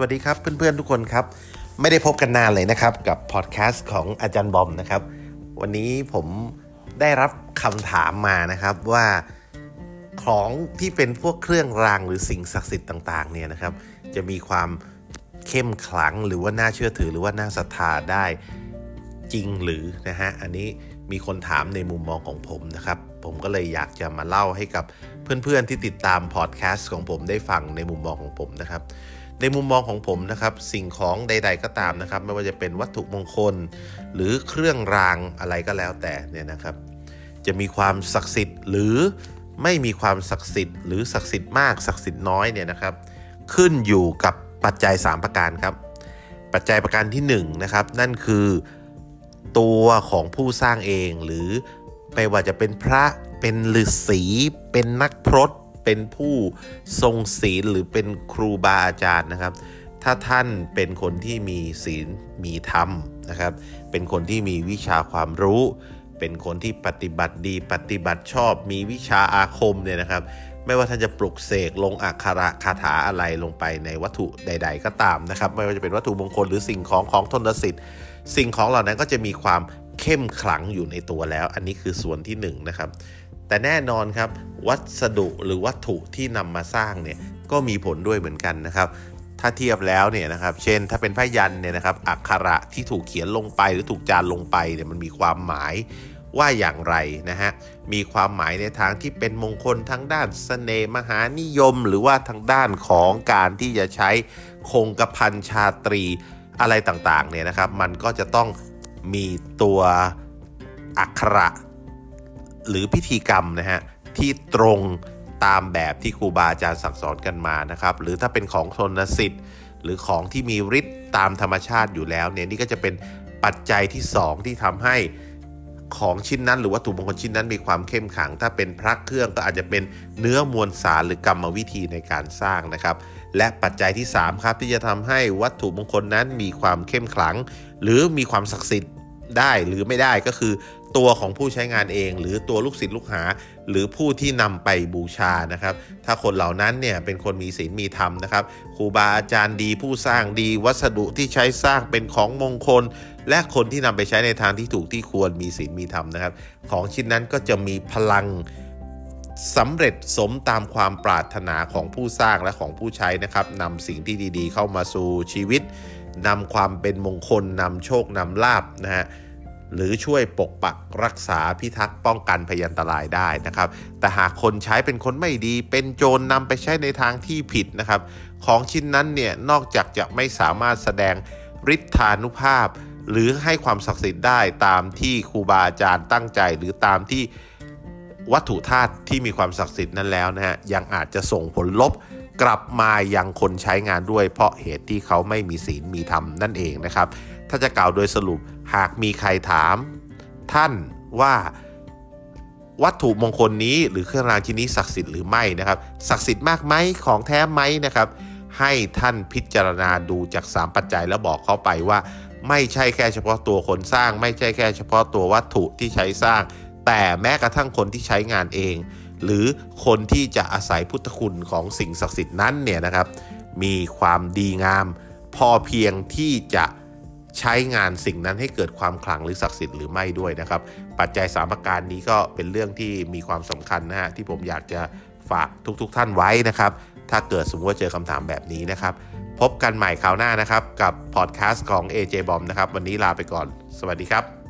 วัสดีครับเพื่อนๆทุกคนครับ ไม่ได้พบกันนานเลยนะครับ กับพอดแคสต์ของอาจารย์บอมนะครับ วันนี้ผมได้รับคำถามมานะครับว่าของที่เป็นพวกเครื่องรางหรือสิ่งศักดิ์สิทธิ์ต่างๆเนี่ยนะครับ จะมีความเข้มขลังหรือว่าน่าเชื่อถือหรือว่าน่าศรัทธาได้จริงหรือนะฮะอันนี้มีคนถามในมุมมองของผมนะครับ ผมก็เลยอยากจะมาเล่าให้กับเพื่อนๆที่ติดตามพอดแคสต์ของผมได้ฟังในมุมมองของผมนะครับ ในมุมมองของผมนะครับสิ่งของใด ๆ ก็ตามนะครับ ไม่ว่าจะเป็นวัตถุมงคล หรือเครื่องรางอะไรก็แล้วแต่เนี่ยนะครับ จะมีความศักดิ์สิทธิ์หรือไม่มีความศักดิ์สิทธิ์หรือศักดิ์สิทธิ์มากศักดิ์สิทธิ์น้อยเนี่ยนะครับ ขึ้นอยู่กับปัจจัย 3 ประการครับ ปัจจัยประการที่1นะครับนั่นคือตัวของผู้สร้างเองหรือไม่ว่าจะเป็นพระเป็นฤาษีเป็นนักพรต เป็นผู้ทรงศีลหรือเป็นครูบาอาจารย์นะครับ ถ้าท่านเป็นคนที่มีศีลมีธรรมนะครับ เป็นคนที่มีวิชาความรู้ เป็นคนที่ปฏิบัติดี ปฏิบัติชอบ มีวิชาอาคมเนี่ยนะครับ ไม่ว่าท่านจะปลุกเสกลงอักขระคาถาอะไรลงไปในวัตถุใด ๆ ก็ตามนะครับ ไม่ว่าจะเป็นวัตถุมงคลหรือสิ่งของของทนสิทธิ์ สิ่งของเหล่านั้นก็จะมีความ เข้มขลังอยู่ในตัวแล้ว อันนี้คือส่วนที่1นนะครับแต่แน่นอนครับ วัสดุหรือวัตถุที่นำมาสร้างเนี่ยก็มีผลด้วยเหมือนกันนะครับถ้าเทียบแล้วเนี่ยนะครับ เช่นถ้าเป็นพยันเนี่ยนะครับอักขระที่ถูกเขียนลงไปหรือถูกจานลงไปเนี่ยมันมีความหมายว่าอย่างไรนะฮะ มีความหมายในทางที่เป็นมงคลทั้งด้านสเสน่ห์มหานิยม หรือว่าทางด้านของการที่จะใช้คงกระพันชาตรีอะไรต่างๆเนี่ยนะครับ มันก็จะต้อง มีตัวอักขระ หรือพิธีกรรมนะฮะที่ตรงตามแบบที่ครูบาอาจารย์สั่งสอนกันมานะครับ หรือถ้าเป็นของทนสิทธิ์ หรือของที่มีฤทธิ์ตามธรรมชาติอยู่แล้วเนี่ยนี่ก็จะเป็นปัจจัยที่ 2 ที่ทำให้ของชิ้นนั้น หรือวัตถุมงคลชิ้นนั้นมีความเข้มขัง ถ้าเป็นพระเครื่องก็อาจจะเป็นเนื้อมวลสารหรือกรรมวิธีในการสร้างนะครับ และปัจจัยที่ 3 ครับที่จะทำให้วัตถุมงคลนั้นมีความเข้มขลัง หรือมีความศักดิ์สิทธิ์ ได้หรือไม่ได้ก็คือ ตัวของผู้ใช้งานเอง หรือตัวลูกศิษย์ลูกหา หรือผู้ที่นำไปบูชานะครับ ถ้าคนเหล่านั้นเนี่ยเป็นคนมีศีลมีธรรมนะครับครูบาอาจารย์ดีผู้สร้างดีวัสดุที่ใช้สร้างเป็นของมงคล และคนที่นำไปใช้ในทางที่ถูกที่ควรมีศีลมีธรรมนะครับ ของชิ้นนั้นก็จะมีพลังสำเร็จสมตามความปรารถนาของผู้สร้างและของผู้ใช้นะครับนำสิ่งที่ดีๆ เข้ามาสู่ชีวิต นำความเป็นมงคลนำโชคนำลาบนะฮะหรือช่วยปกปักรักษาพิทักษ์ป้องกันพยันตรายได้นะครับ แต่หากคนใช้เป็นคนไม่ดี เป็นโจรนนำไปใช้ในทางที่ผิดนะครับ ของชิ้นนั้นเนี่ยนอกจากจะไม่สามารถแสดงฤทธานุภาพ หรือให้ความศักดิ์สิทธิ์ได้ตามที่ครูบาอาจารย์ตั้งใจ หรือตามที่วัตถุธาตุที่มีความศักดิ์สิทธิ์นั้นแล้วนะฮะยังอาจจะส่งผลลบ กลับมายังคนใช้งานด้วย เพราะเหตุที่เขาไม่มีศีลมีธรรมนั่นเองนะครับ ถ้าจะกล่าวโดยสรุปหากมีใครถาม ท่านว่าวัตถุมงคลนี้หรือเครื่องรางชิ้นนี้ศักดิ์สิทธิ์หรือไม่นะครับศักดิ์สิทธิ์มากไหมของแท้ไหมนะครับให้ท่านพิจารณาดูจาก 3 ปัจจัยแล้วบอกเข้าไปว่า ไม่ใช่แค่เฉพาะตัวคนสร้าง ไม่ใช่แค่เฉพาะตัววัตถุที่ใช้สร้าง แต่แม้กระทั่งคนที่ใช้งานเอง หรือคนที่จะอาศัยพุทธคุณของสิ่งศักดิ์สิทธิ์นั้นเนี่ยนะครับ มีความดีงาม พอเพียงที่จะใช้งานสิ่งนั้นให้เกิดความขลังหรือศักดิ์สิทธิ์หรือไม่ด้วยนะครับ ปัจจัยสามประการนี้ก็เป็นเรื่องที่มีความสำคัญนะฮะที่ผมอยากจะฝากทุกๆทท่านไว้นะครับ ถ้าเกิดสมมติว่าเจอคำถามแบบนี้นะครับ พบกันใหม่คราวหน้านะครับ กับพอดแคสต์ของ AJ Bomb นะครับ วันนี้ลาไปก่อน สวัสดีครับ